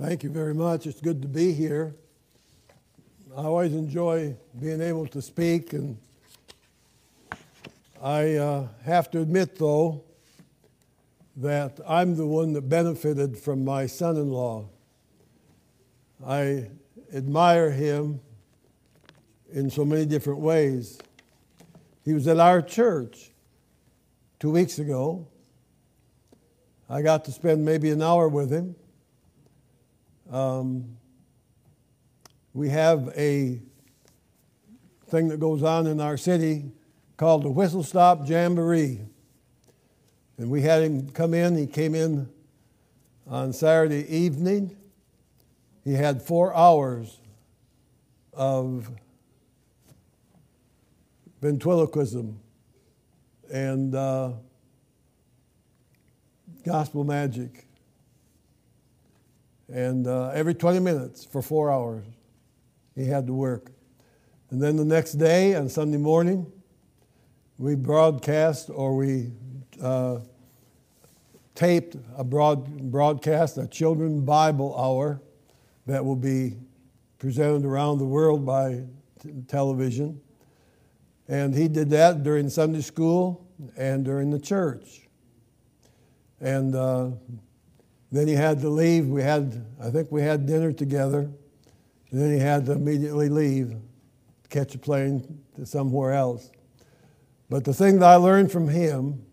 Thank you very much. It's good to be here. I always enjoy being able to speak, and I uh, have to admit, though, that I'm the one that benefited from my son in law. I admire him in so many different ways. He was at our church two weeks ago. I got to spend maybe an hour with him. Um, we have a thing that goes on in our city called the Whistle Stop Jamboree. And we had him come in. He came in on Saturday evening. He had four hours of ventriloquism and uh, gospel magic. And uh, every 20 minutes for four hours, he had to work. And then the next day, on Sunday morning, we broadcast or we uh, taped a broad, broadcast, a children Bible hour that will be presented around the world by t- television. And he did that during Sunday school and during the church. And uh, then he had to leave. We had, I think we had dinner together. And then he had to immediately leave, catch a plane to somewhere else. But the thing that I learned from him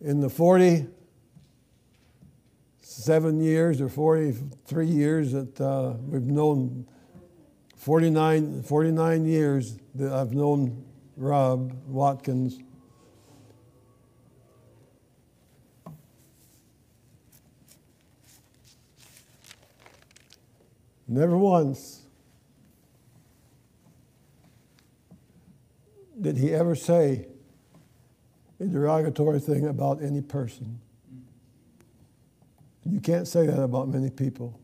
in the 47 years or 43 years that uh, we've known, 49, 49 years that I've known Rob Watkins Never once did he ever say a derogatory thing about any person. You can't say that about many people.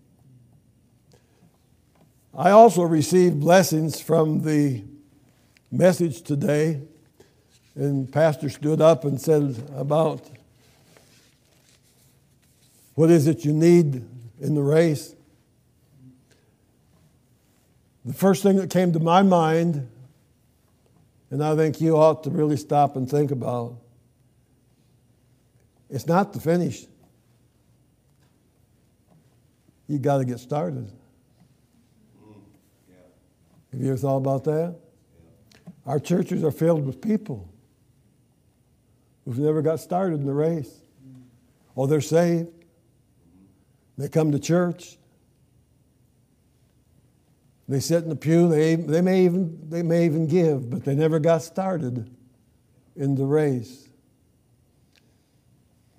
I also received blessings from the message today, and Pastor stood up and said about what is it you need in the race. The first thing that came to my mind, and I think you ought to really stop and think about, it's not the finish. You got to get started. Have you ever thought about that? Our churches are filled with people who've never got started in the race. Oh, they're saved. They come to church. They sit in the pew, they, they, may even, they may even give, but they never got started in the race.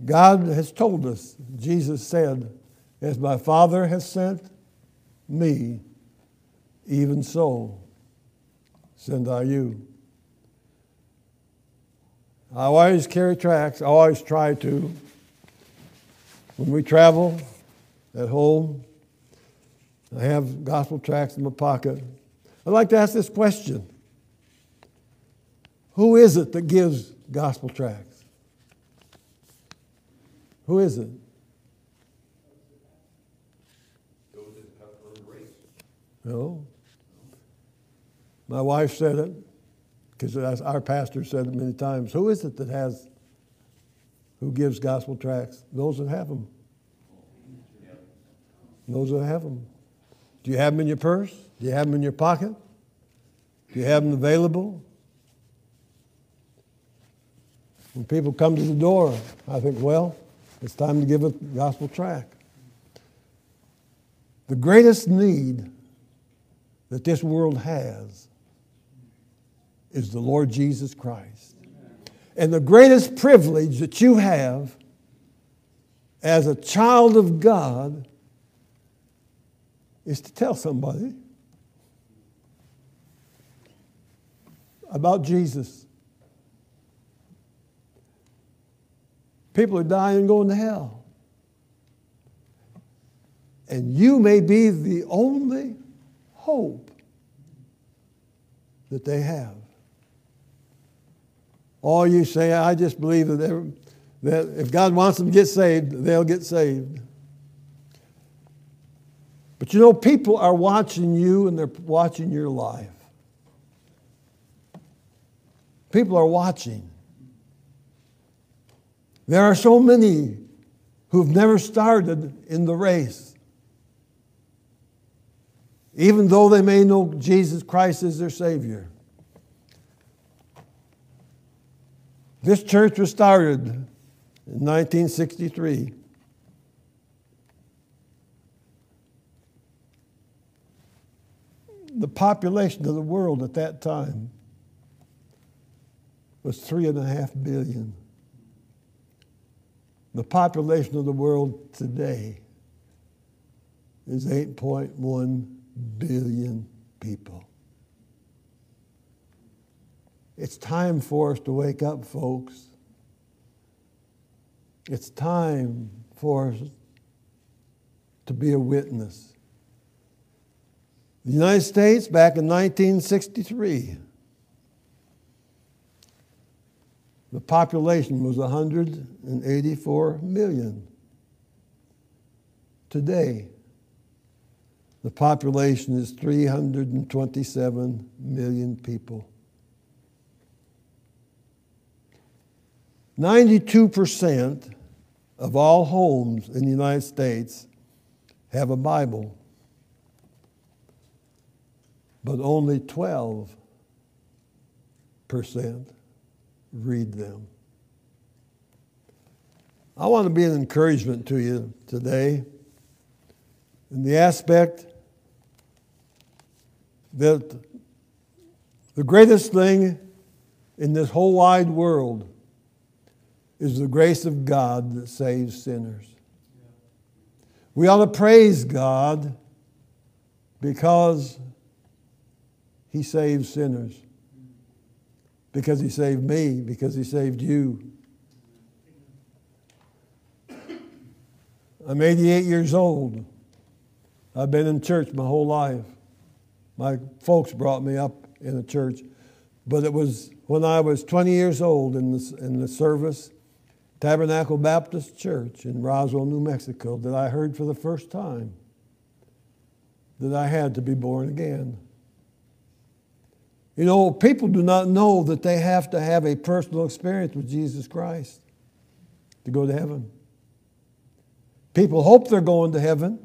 God has told us, Jesus said, As my Father has sent me, even so send I you. I always carry tracts, I always try to. When we travel at home, I have gospel tracts in my pocket. I'd like to ask this question Who is it that gives gospel tracts? Who is it? Those that have earned grace. No. My wife said it, because our pastor said it many times. Who is it that has, who gives gospel tracts? Those that have them. Those that have them. Do you have them in your purse? Do you have them in your pocket? Do you have them available? When people come to the door, I think, well, it's time to give a gospel tract. The greatest need that this world has is the Lord Jesus Christ. And the greatest privilege that you have as a child of God is to tell somebody about Jesus. People are dying and going to hell. And you may be the only hope that they have. All you say, I just believe that, that if God wants them to get saved, they'll get saved. But you know, people are watching you and they're watching your life. People are watching. There are so many who've never started in the race. Even though they may know Jesus Christ as their Savior. This church was started in 1963. The population of the world at that time was three and a half billion. The population of the world today is 8.1 billion people. It's time for us to wake up, folks. It's time for us to be a witness. The United States, back in 1963, the population was 184 million. Today, the population is 327 million people. 92% of all homes in the United States have a Bible, but only 12% read them. I want to be an encouragement to you today in the aspect that the greatest thing in this whole wide world is the grace of God that saves sinners. We ought to praise God because He saves sinners. Because He saved me, because He saved you. I'm 88 years old. I've been in church my whole life. My folks brought me up in a church, but it was when I was 20 years old in the, in the service Tabernacle Baptist Church in Roswell, New Mexico, that I heard for the first time that I had to be born again. You know, people do not know that they have to have a personal experience with Jesus Christ to go to heaven. People hope they're going to heaven.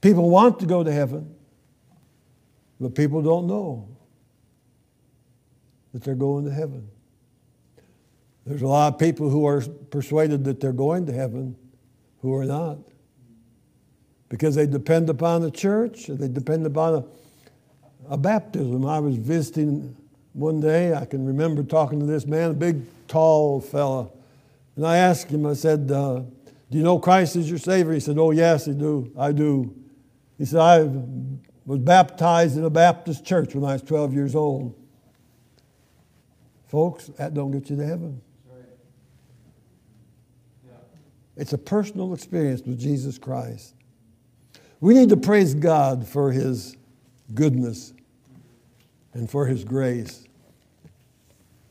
People want to go to heaven. But people don't know that they're going to heaven. There's a lot of people who are persuaded that they're going to heaven who are not. Because they depend upon the church, they depend upon a, a baptism. I was visiting one day, I can remember talking to this man, a big, tall fella. And I asked him, I said, uh, Do you know Christ is your Savior? He said, Oh, yes, I do. I do. He said, I was baptized in a Baptist church when I was 12 years old. Folks, that don't get you to heaven. It's a personal experience with Jesus Christ. We need to praise God for His goodness and for His grace.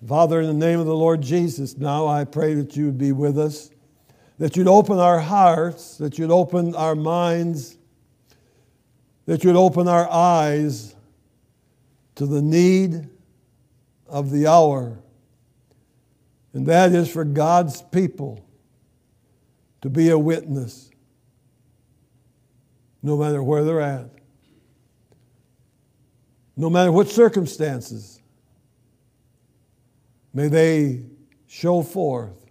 Father, in the name of the Lord Jesus, now I pray that you would be with us, that you'd open our hearts, that you'd open our minds, that you'd open our eyes to the need of the hour. And that is for God's people to be a witness, no matter where they're at, no matter what circumstances. May they show forth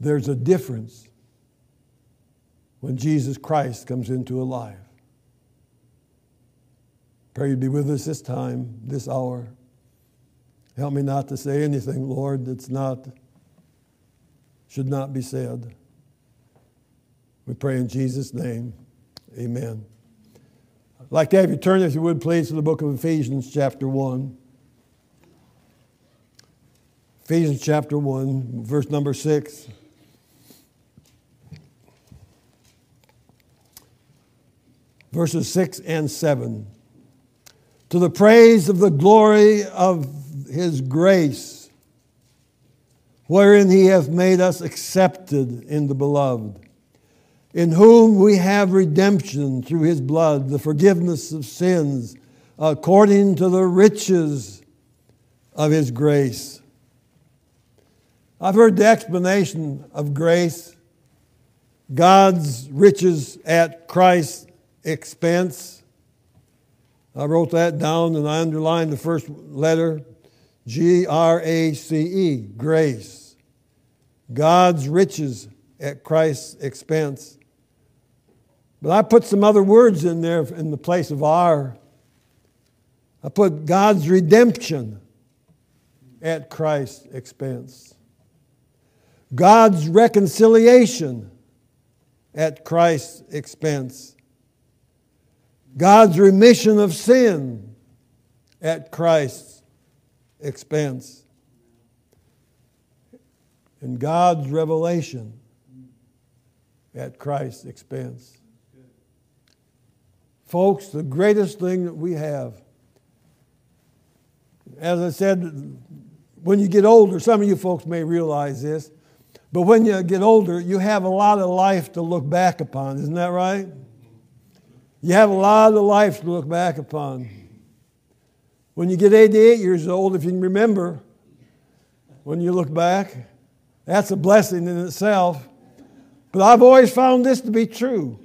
there's a difference when Jesus Christ comes into a life. Pray you be with us this time, this hour. Help me not to say anything, Lord, that's not, should not be said. We pray in Jesus' name. Amen. I'd like to have you turn, if you would, please, to the book of Ephesians, chapter 1. Ephesians chapter 1, verse number 6. Verses 6 and 7. To the praise of the glory of his grace, wherein he hath made us accepted in the beloved in whom we have redemption through his blood, the forgiveness of sins, according to the riches of his grace. I've heard the explanation of grace God's riches at Christ's expense. I wrote that down and I underlined the first letter G R A C E, grace. God's riches at Christ's expense. But I put some other words in there in the place of our. I put God's redemption at Christ's expense. God's reconciliation at Christ's expense. God's remission of sin at Christ's expense. And God's revelation at Christ's expense. Folks, the greatest thing that we have, as I said, when you get older, some of you folks may realize this, but when you get older, you have a lot of life to look back upon. Isn't that right? You have a lot of life to look back upon. When you get 88 years old, if you can remember, when you look back, that's a blessing in itself. But I've always found this to be true.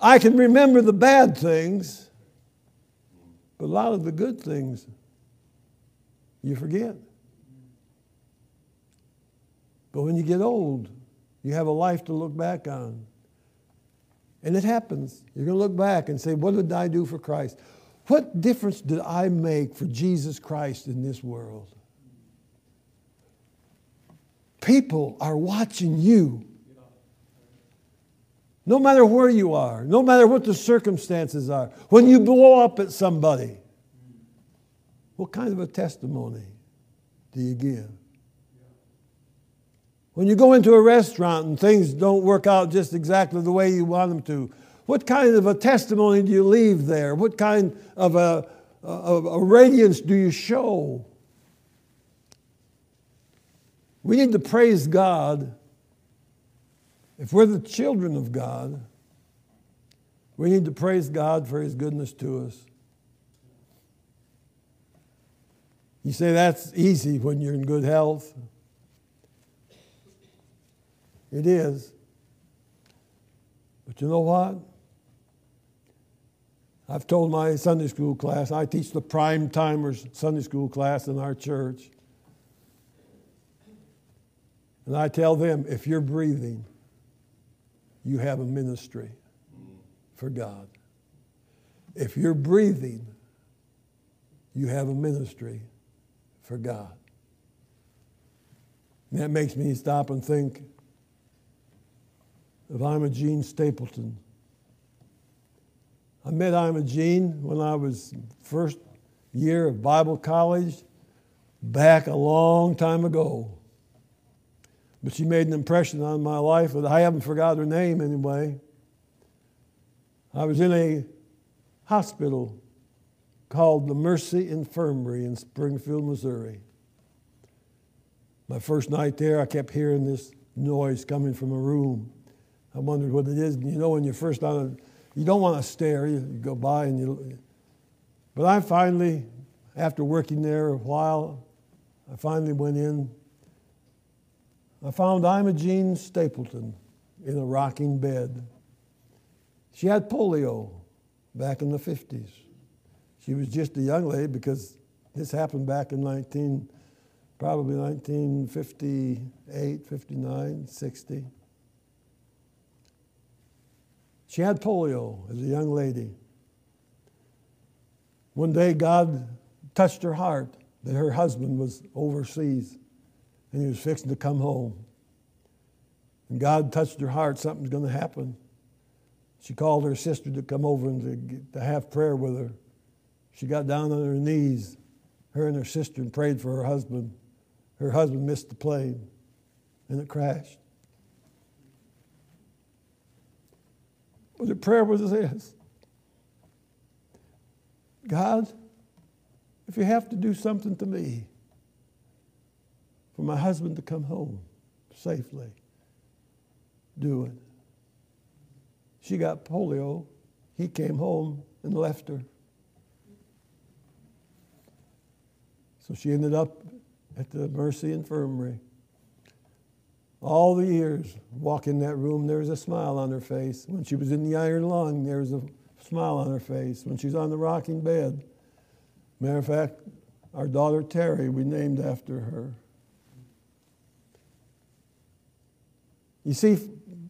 I can remember the bad things, but a lot of the good things you forget. But when you get old, you have a life to look back on. And it happens. You're going to look back and say, What did I do for Christ? What difference did I make for Jesus Christ in this world? People are watching you. No matter where you are, no matter what the circumstances are, when you blow up at somebody, what kind of a testimony do you give? When you go into a restaurant and things don't work out just exactly the way you want them to, what kind of a testimony do you leave there? What kind of a, a, a radiance do you show? We need to praise God. If we're the children of God, we need to praise God for His goodness to us. You say that's easy when you're in good health. It is. But you know what? I've told my Sunday school class, I teach the prime timers Sunday school class in our church. And I tell them if you're breathing, you have a ministry for God. If you're breathing, you have a ministry for God. And that makes me stop and think of Imogene Stapleton. I met Imogene when I was first year of Bible college back a long time ago. But she made an impression on my life, but I haven't forgot her name anyway. I was in a hospital called the Mercy Infirmary in Springfield, Missouri. My first night there, I kept hearing this noise coming from a room. I wondered what it is. You know, when you're first on you don't want to stare. You, you go by and you. But I finally, after working there a while, I finally went in. I found Imogene Stapleton in a rocking bed. She had polio back in the 50s. She was just a young lady because this happened back in 19, probably 1958, 59, 60. She had polio as a young lady. One day, God touched her heart that her husband was overseas and he was fixing to come home. And God touched her heart, something's going to happen. She called her sister to come over and to, to have prayer with her. She got down on her knees, her and her sister, and prayed for her husband. Her husband missed the plane and it crashed. But the prayer was this God, if you have to do something to me for my husband to come home safely, do it. She got polio. He came home and left her. So she ended up at the Mercy Infirmary. All the years, walk in that room, there was a smile on her face. When she was in the iron lung, there was a smile on her face. When she was on the rocking bed, matter of fact, our daughter Terry, we named after her. You see,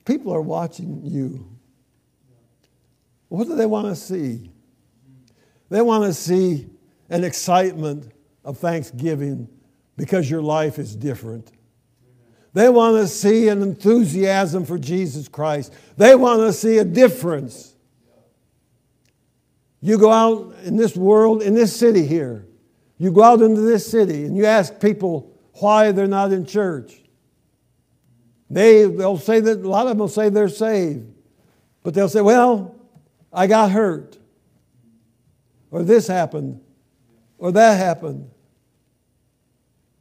people are watching you. What do they want to see? They want to see an excitement of thanksgiving because your life is different. They want to see an enthusiasm for Jesus Christ. They want to see a difference. You go out in this world, in this city here, you go out into this city and you ask people why they're not in church. They, they'll say that, a lot of them will say they're saved. But they'll say, well, I got hurt. Or this happened. Or that happened.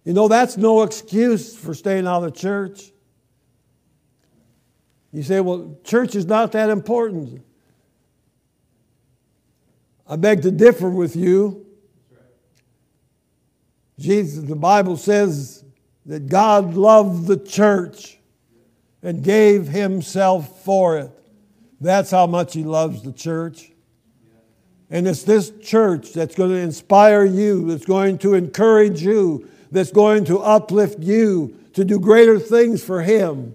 You know, that's no excuse for staying out of church. You say, well, church is not that important. I beg to differ with you. Jesus, the Bible says that God loved the church and gave himself for it. That's how much he loves the church. And it's this church that's going to inspire you, that's going to encourage you, that's going to uplift you to do greater things for Him.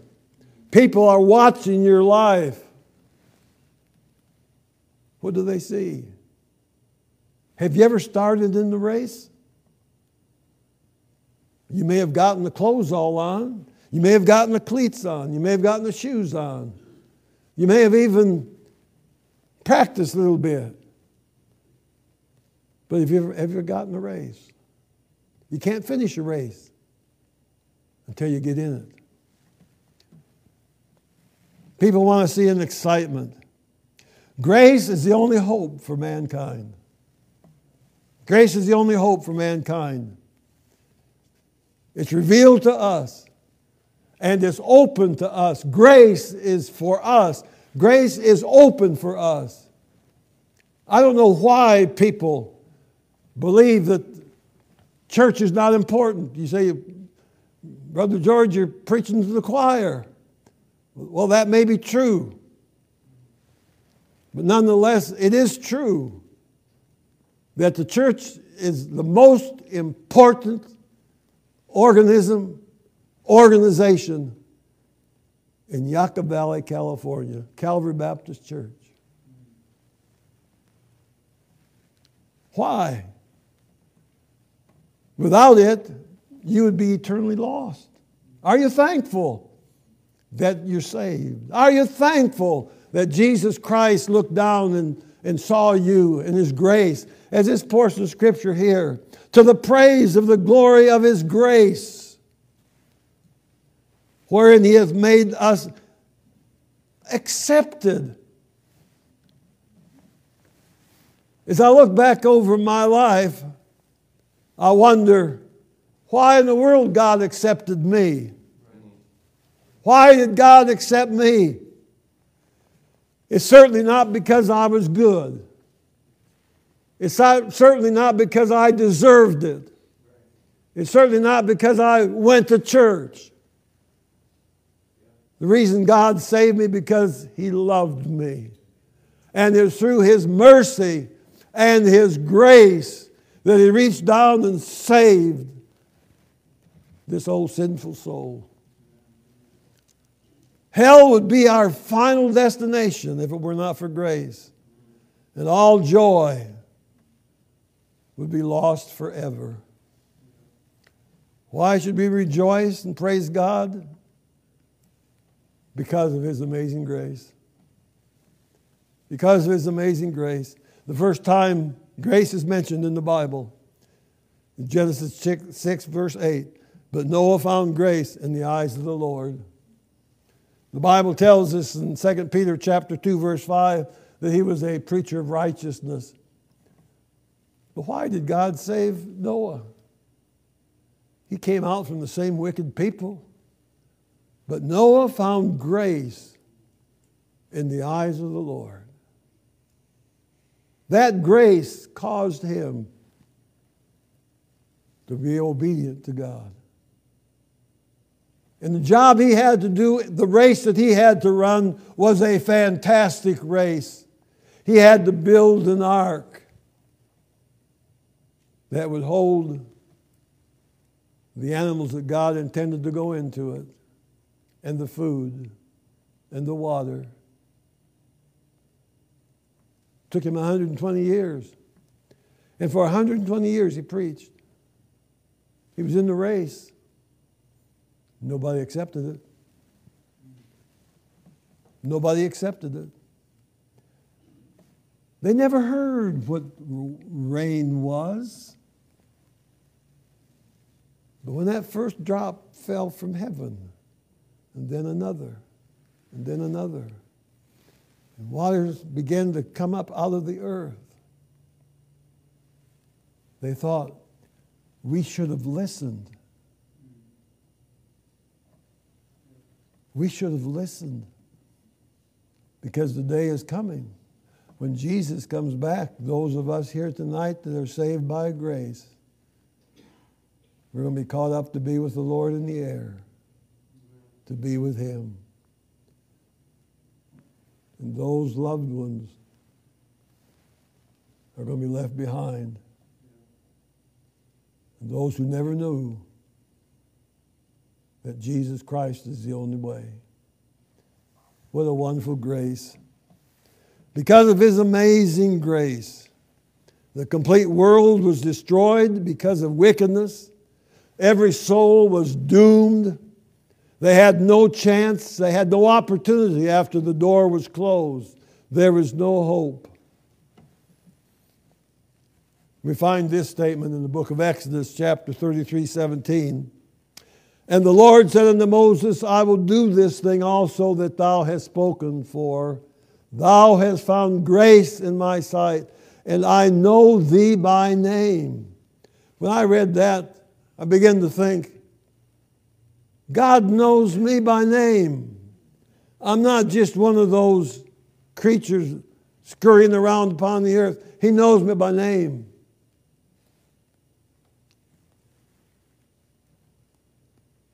People are watching your life. What do they see? Have you ever started in the race? You may have gotten the clothes all on. You may have gotten the cleats on. You may have gotten the shoes on. You may have even practiced a little bit. But have you ever, have ever gotten a race? You can't finish a race until you get in it. People want to see an excitement. Grace is the only hope for mankind. Grace is the only hope for mankind. It's revealed to us and it's open to us. Grace is for us. Grace is open for us. I don't know why people believe that Church is not important. You say, Brother George, you're preaching to the choir. Well, that may be true. But nonetheless, it is true that the church is the most important organism, organization in Yucca Valley, California, Calvary Baptist Church. Why? Without it, you would be eternally lost. Are you thankful that you're saved? Are you thankful that Jesus Christ looked down and, and saw you in His grace? As this portion of Scripture here, to the praise of the glory of His grace, wherein He has made us accepted. As I look back over my life, I wonder why in the world God accepted me. Why did God accept me? It's certainly not because I was good. It's certainly not because I deserved it. It's certainly not because I went to church. The reason God saved me because He loved me. And it's through His mercy and His grace that he reached down and saved this old sinful soul. Hell would be our final destination if it were not for grace. And all joy would be lost forever. Why should we rejoice and praise God? Because of His amazing grace. Because of His amazing grace. The first time Grace is mentioned in the Bible. In Genesis 6, verse 8. But Noah found grace in the eyes of the Lord. The Bible tells us in 2 Peter chapter 2, verse 5, that he was a preacher of righteousness. But why did God save Noah? He came out from the same wicked people. But Noah found grace in the eyes of the Lord. That grace caused him to be obedient to God. And the job he had to do, the race that he had to run, was a fantastic race. He had to build an ark that would hold the animals that God intended to go into it, and the food, and the water. Took him 120 years. And for 120 years, he preached. He was in the race. Nobody accepted it. Nobody accepted it. They never heard what rain was. But when that first drop fell from heaven, and then another, and then another, and waters began to come up out of the earth, they thought, we should have listened. We should have listened because the day is coming when Jesus comes back. Those of us here tonight that are saved by grace, we're going to be caught up to be with the Lord in the air, to be with Him. And those loved ones are going to be left behind. And those who never knew that Jesus Christ is the only way. What a wonderful grace. Because of his amazing grace, the complete world was destroyed because of wickedness. Every soul was doomed. They had no chance, they had no opportunity after the door was closed. There was no hope. We find this statement in the book of Exodus, chapter 33 17. And the Lord said unto Moses, I will do this thing also that thou hast spoken, for thou hast found grace in my sight, and I know thee by name. When I read that, I began to think, God knows me by name. I'm not just one of those creatures scurrying around upon the earth. He knows me by name.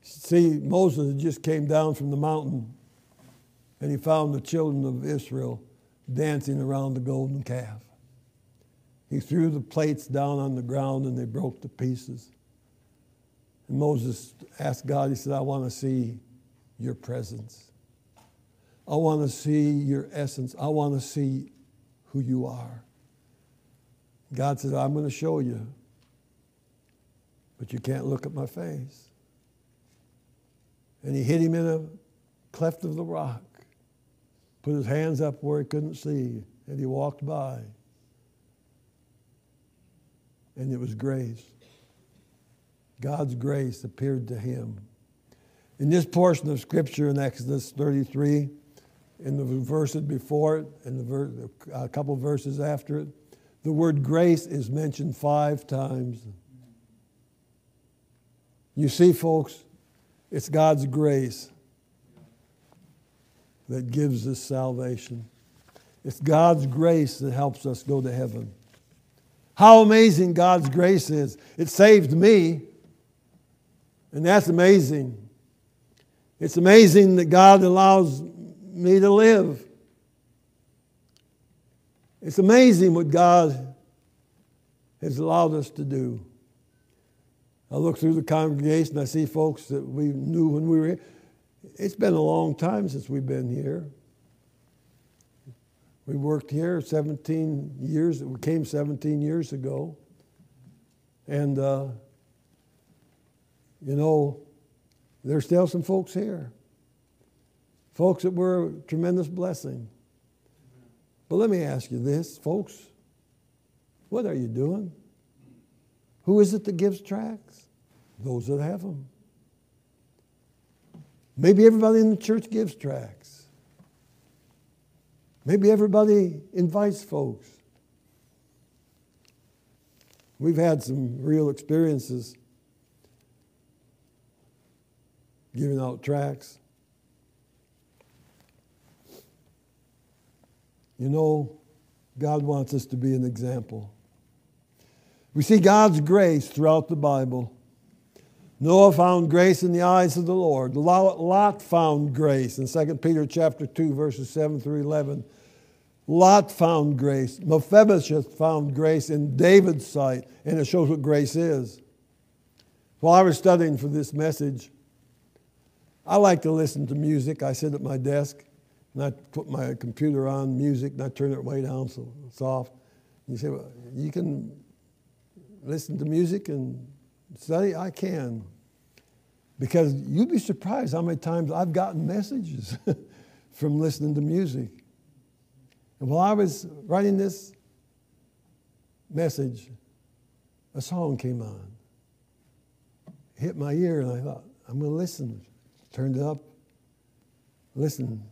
See, Moses just came down from the mountain and he found the children of Israel dancing around the golden calf. He threw the plates down on the ground and they broke to pieces. And Moses asked God, he said, I want to see your presence. I want to see your essence. I want to see who you are. God said, I'm going to show you, but you can't look at my face. And he hit him in a cleft of the rock, put his hands up where he couldn't see, and he walked by. And it was grace. God's grace appeared to him. In this portion of Scripture in Exodus 33, in the verses before it and ver- a couple verses after it, the word grace is mentioned five times. You see, folks, it's God's grace that gives us salvation. It's God's grace that helps us go to heaven. How amazing God's grace is. It saved me, and that's amazing. It's amazing that God allows me to live. It's amazing what God has allowed us to do. I look through the congregation, I see folks that we knew when we were here. It's been a long time since we've been here. We worked here 17 years, we came 17 years ago. And, uh, you know, there's still some folks here. Folks that were a tremendous blessing. But let me ask you this, folks. What are you doing? Who is it that gives tracts? Those that have them. Maybe everybody in the church gives tracts. Maybe everybody invites folks. We've had some real experiences giving out tracts. You know, God wants us to be an example. We see God's grace throughout the Bible. Noah found grace in the eyes of the Lord. Lot found grace in 2 Peter chapter 2 verses 7 through 11. Lot found grace. Mephibosheth found grace in David's sight, and it shows what grace is. While I was studying for this message, I like to listen to music. I sit at my desk and I put my computer on music and I turn it way down so soft. You say, well, you can listen to music and study? I can. Because you'd be surprised how many times I've gotten messages from listening to music. And while I was writing this message, a song came on. hit my ear, and I thought, I'm going to listen. Turned it up. Listen.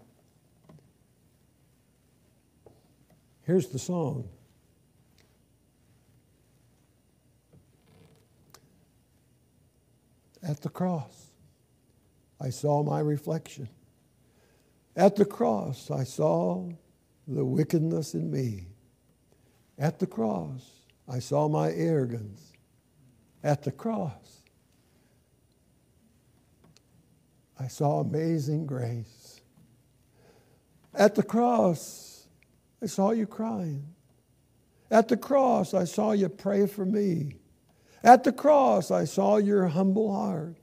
Here's the song. At the cross, I saw my reflection. At the cross, I saw the wickedness in me. At the cross, I saw my arrogance. At the cross, I saw amazing grace. At the cross, I saw you crying. At the cross, I saw you pray for me. At the cross, I saw your humble heart.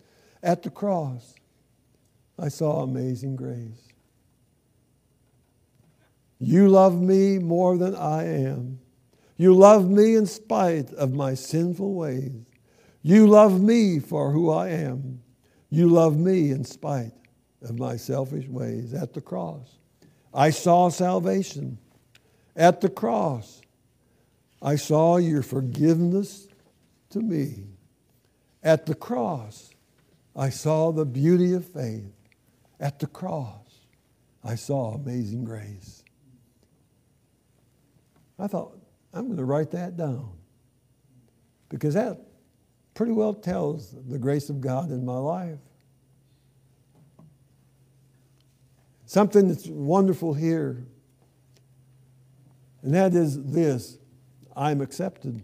At the cross, I saw amazing grace. You love me more than I am. You love me in spite of my sinful ways. You love me for who I am. You love me in spite of my selfish ways. At the cross, I saw salvation. At the cross, I saw your forgiveness to me. At the cross, I saw the beauty of faith. At the cross, I saw amazing grace. I thought, I'm going to write that down because that pretty well tells the grace of God in my life. Something that's wonderful here, and that is this I'm accepted.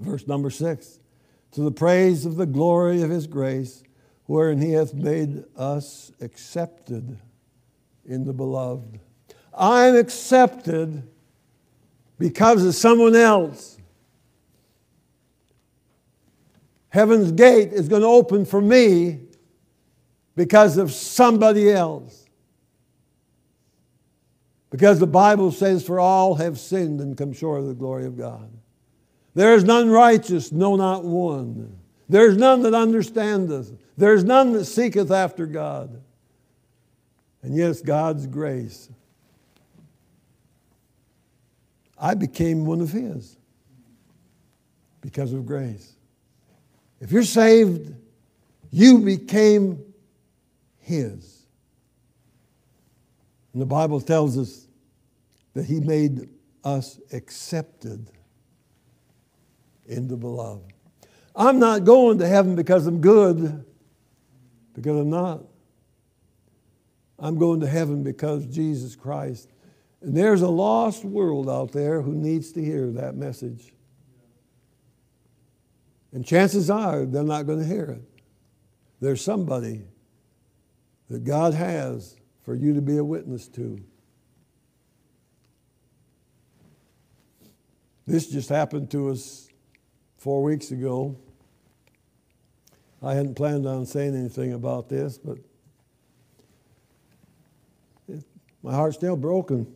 Verse number six to the praise of the glory of his grace, wherein he hath made us accepted in the beloved. I'm accepted because of someone else. Heaven's gate is going to open for me because of somebody else. Because the Bible says, For all have sinned and come short of the glory of God. There is none righteous, no, not one. There is none that understandeth. There is none that seeketh after God. And yes, God's grace. I became one of His because of grace. If you're saved, you became His. And the Bible tells us that He made us accepted in the beloved. I'm not going to heaven because I'm good, because I'm not. I'm going to heaven because Jesus Christ. And there's a lost world out there who needs to hear that message. And chances are they're not going to hear it. There's somebody that God has for you to be a witness to. This just happened to us four weeks ago. I hadn't planned on saying anything about this, but it, my heart's still broken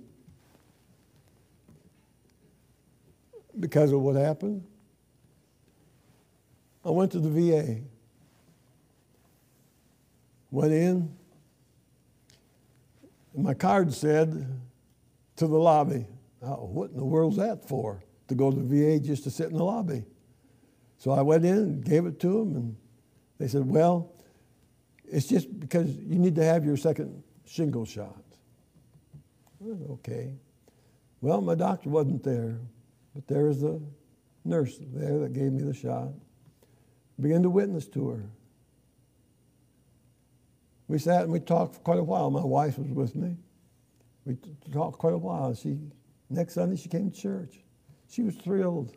because of what happened. I went to the VA, went in, and my card said to the lobby. Oh, what in the world's that for? To go to the VA just to sit in the lobby? So I went in and gave it to them, and they said, Well, it's just because you need to have your second shingle shot. Said, okay. Well, my doctor wasn't there, but there was a nurse there that gave me the shot. Began to witness to her. We sat and we talked for quite a while. My wife was with me. We talked quite a while. She next Sunday she came to church. She was thrilled.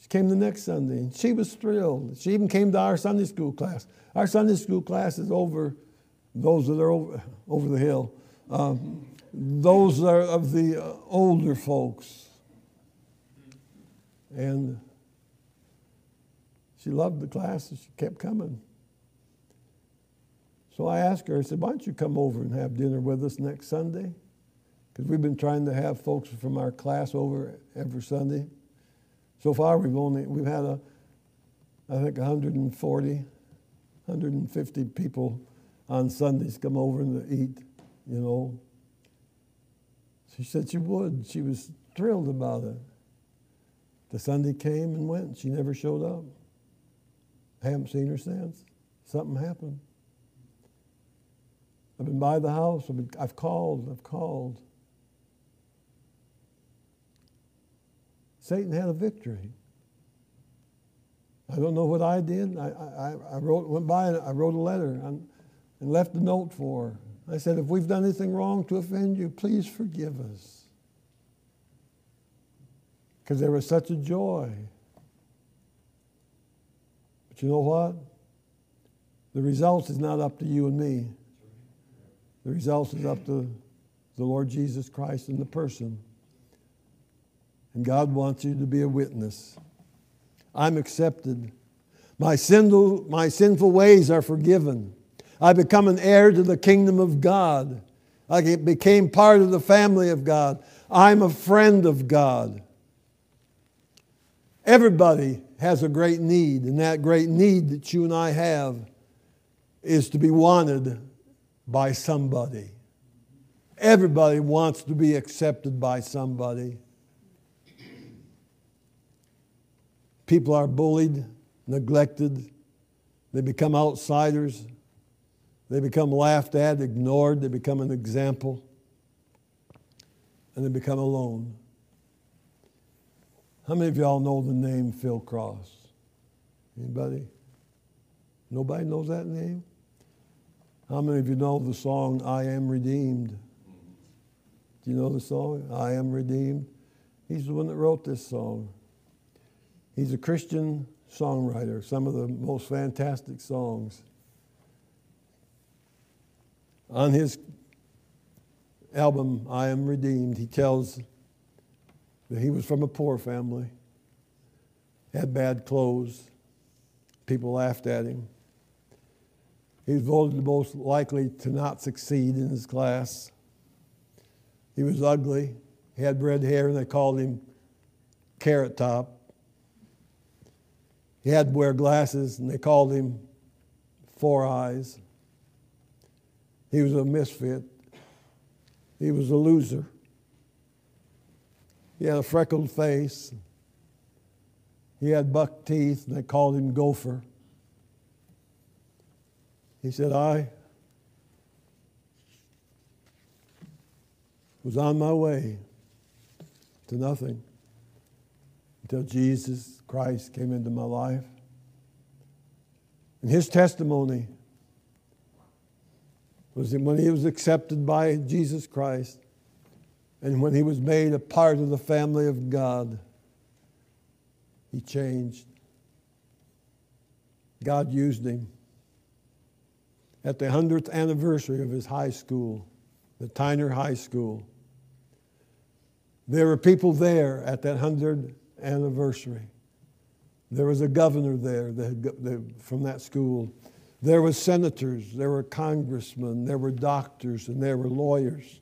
She came the next Sunday and she was thrilled. She even came to our Sunday school class. Our Sunday school class is over those that are over, over the hill. Um, those are of the uh, older folks. And she loved the class and she kept coming. So I asked her, I said, why don't you come over and have dinner with us next Sunday? Because we've been trying to have folks from our class over every Sunday. So far, we've only, we've had a, I think 140, 150 people on Sundays come over and eat, you know. She said she would. She was thrilled about it. The Sunday came and went. She never showed up. I haven't seen her since. Something happened. I've been by the house. I've, been, I've called. I've called. Satan had a victory. I don't know what I did. I, I, I wrote, went by and I wrote a letter and, and left a note for her. I said, if we've done anything wrong to offend you, please forgive us. Because there was such a joy. But you know what? The results is not up to you and me. The results is up to the Lord Jesus Christ and the person. And God wants you to be a witness. I'm accepted. My sinful, my sinful ways are forgiven. I become an heir to the kingdom of God. I became part of the family of God. I'm a friend of God. Everybody has a great need, and that great need that you and I have is to be wanted by somebody. Everybody wants to be accepted by somebody. People are bullied, neglected, they become outsiders, they become laughed at, ignored, they become an example, and they become alone. How many of y'all know the name Phil Cross? Anybody? Nobody knows that name? How many of you know the song I Am Redeemed? Do you know the song? I Am Redeemed? He's the one that wrote this song. He's a Christian songwriter, some of the most fantastic songs. On his album, I Am Redeemed, he tells that he was from a poor family, had bad clothes, people laughed at him. He was voted the most likely to not succeed in his class. He was ugly. He had red hair, and they called him Carrot Top. He had to wear glasses, and they called him Four Eyes. He was a misfit. He was a loser. He had a freckled face. He had buck teeth, and they called him Gopher. He said, I was on my way to nothing until Jesus Christ came into my life. And his testimony was when he was accepted by Jesus Christ and when he was made a part of the family of God, he changed. God used him at the 100th anniversary of his high school, the Tyner High School. There were people there at that 100th anniversary. There was a governor there that, from that school. There were senators, there were congressmen, there were doctors, and there were lawyers.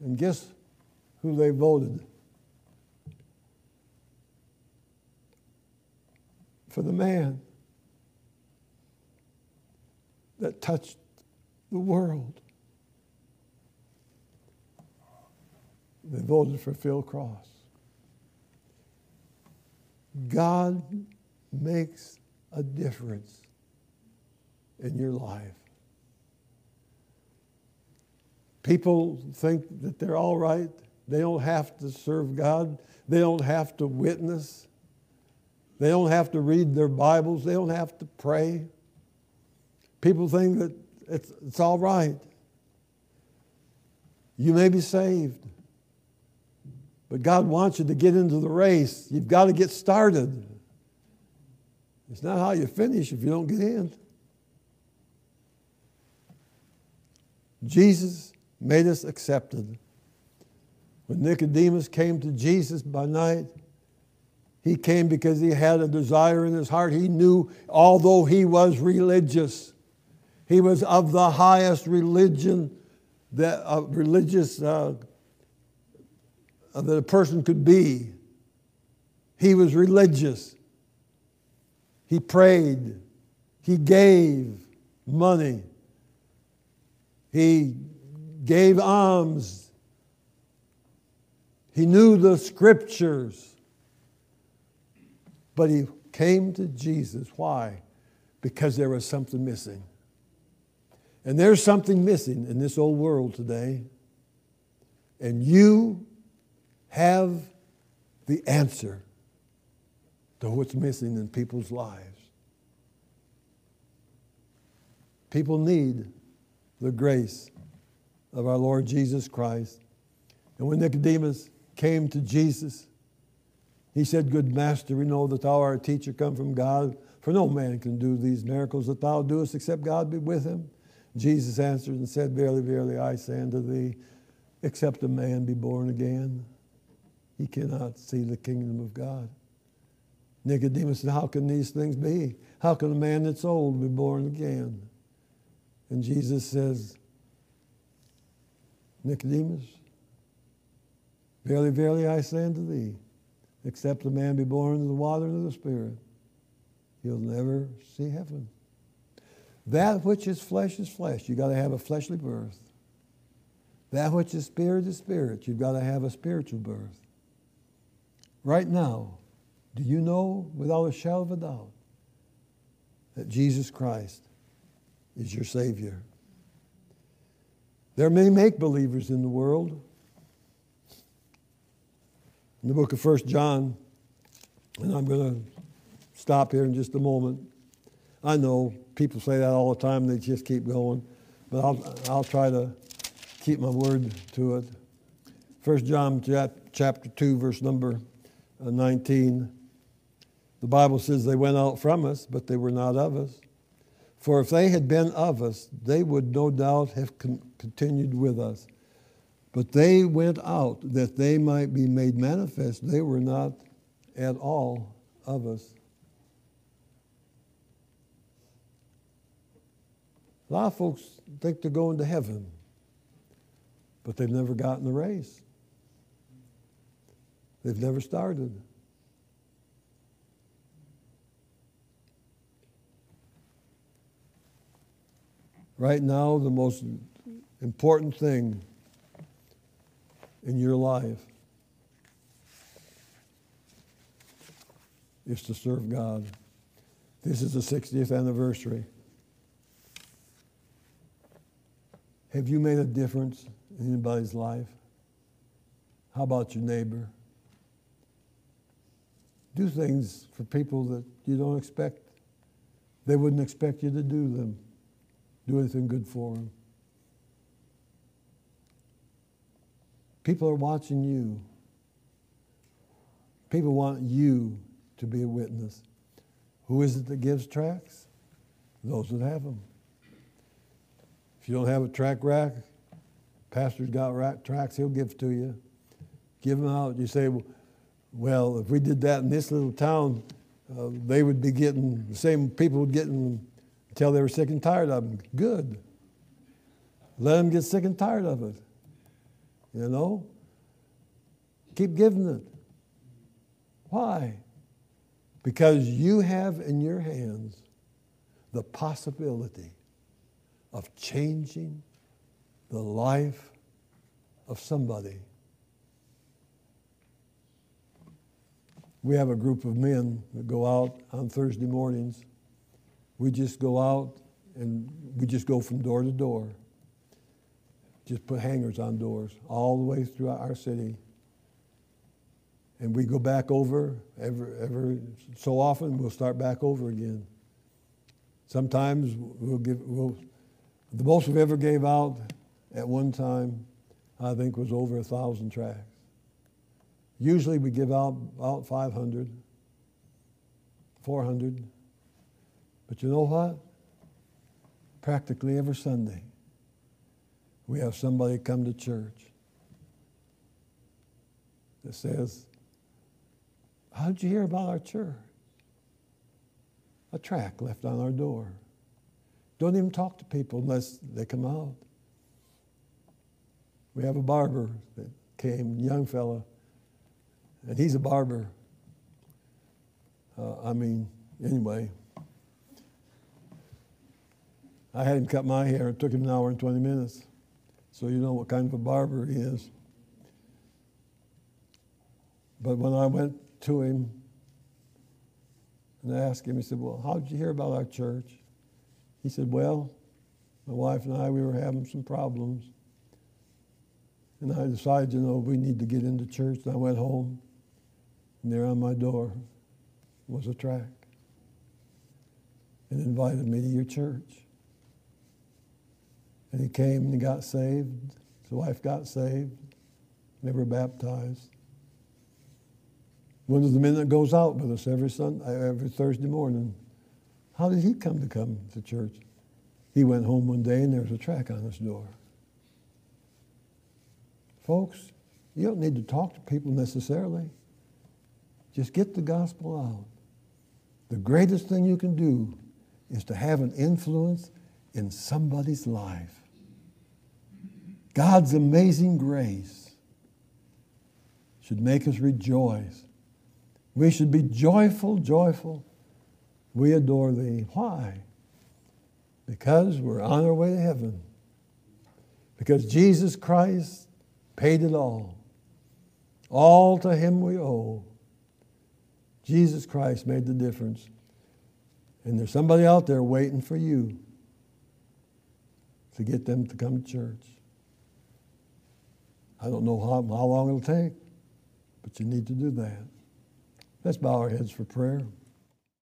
And guess who they voted? For the man that touched the world. They voted for Phil Cross. God makes a difference in your life. People think that they're all right. They don't have to serve God. They don't have to witness. They don't have to read their Bibles. They don't have to pray. People think that it's, it's all right. You may be saved. But God wants you to get into the race. You've got to get started. It's not how you finish if you don't get in. Jesus made us accepted. When Nicodemus came to Jesus by night, he came because he had a desire in his heart. He knew, although he was religious, he was of the highest religion that uh, religious uh, that a person could be. He was religious. He prayed. He gave money. He gave alms. He knew the scriptures. But he came to Jesus. Why? Because there was something missing. And there's something missing in this old world today. And you have the answer to what's missing in people's lives. People need the grace of our Lord Jesus Christ. And when Nicodemus came to Jesus, he said, Good master, we know that thou art a teacher come from God, for no man can do these miracles that thou doest except God be with him. Jesus answered and said, Verily, verily, I say unto thee, except a man be born again, he cannot see the kingdom of God. Nicodemus said, How can these things be? How can a man that's old be born again? And Jesus says, Nicodemus, verily, verily, I say unto thee, except a man be born of the water and of the Spirit, he'll never see heaven. That which is flesh is flesh. You've got to have a fleshly birth. That which is spirit is spirit. You've got to have a spiritual birth. Right now, do you know without a shadow of a doubt that Jesus Christ is your Savior? There are many make believers in the world. In the book of 1 John, and I'm going to stop here in just a moment. I know people say that all the time, they just keep going, but I'll, I'll try to keep my word to it. 1 John chapter 2, verse number Uh, 19. The Bible says they went out from us, but they were not of us. For if they had been of us, they would no doubt have con- continued with us. But they went out that they might be made manifest. They were not at all of us. A lot of folks think they're going to heaven, but they've never gotten the race. They've never started. Right now, the most important thing in your life is to serve God. This is the 60th anniversary. Have you made a difference in anybody's life? How about your neighbor? Do things for people that you don't expect. They wouldn't expect you to do them. Do anything good for them. People are watching you. People want you to be a witness. Who is it that gives tracts? Those that have them. If you don't have a track rack, pastor's got rack tracts, he'll give to you. Give them out. You say, well, if we did that in this little town, uh, they would be getting, the same people would get them until they were sick and tired of them. Good. Let them get sick and tired of it. You know? Keep giving it. Why? Because you have in your hands the possibility of changing the life of somebody. We have a group of men that go out on Thursday mornings. We just go out and we just go from door to door. Just put hangers on doors all the way through our city. And we go back over every so often, we'll start back over again. Sometimes we'll, give, we'll The most we ever gave out at one time, I think, was over a thousand tracts. Usually we give out about 500, 400. But you know what? Practically every Sunday, we have somebody come to church that says, How did you hear about our church? A track left on our door. Don't even talk to people unless they come out. We have a barber that came, young fella, and he's a barber. Uh, I mean, anyway, I had him cut my hair. It took him an hour and 20 minutes. So you know what kind of a barber he is. But when I went to him and I asked him, he said, Well, how did you hear about our church? He said, Well, my wife and I, we were having some problems. And I decided, you know, we need to get into church. And I went home, there on my door was a tract and invited me to your church. And he came and he got saved. His wife got saved. Were baptized. One of the men that goes out with us every Sunday, uh, every Thursday morning. How did he come to come to church? He went home one day and there was a tract on his door. Folks, you don't need to talk to people necessarily. Just get the gospel out. The greatest thing you can do is to have an influence in somebody's life. God's amazing grace should make us rejoice. We should be joyful, joyful. We adore thee. Why? Because we're on our way to heaven. Because Jesus Christ paid it all. All to him we owe. Jesus Christ made the difference. And there's somebody out there waiting for you to get them to come to church. I don't know how, how long it'll take, but you need to do that. Let's bow our heads for prayer.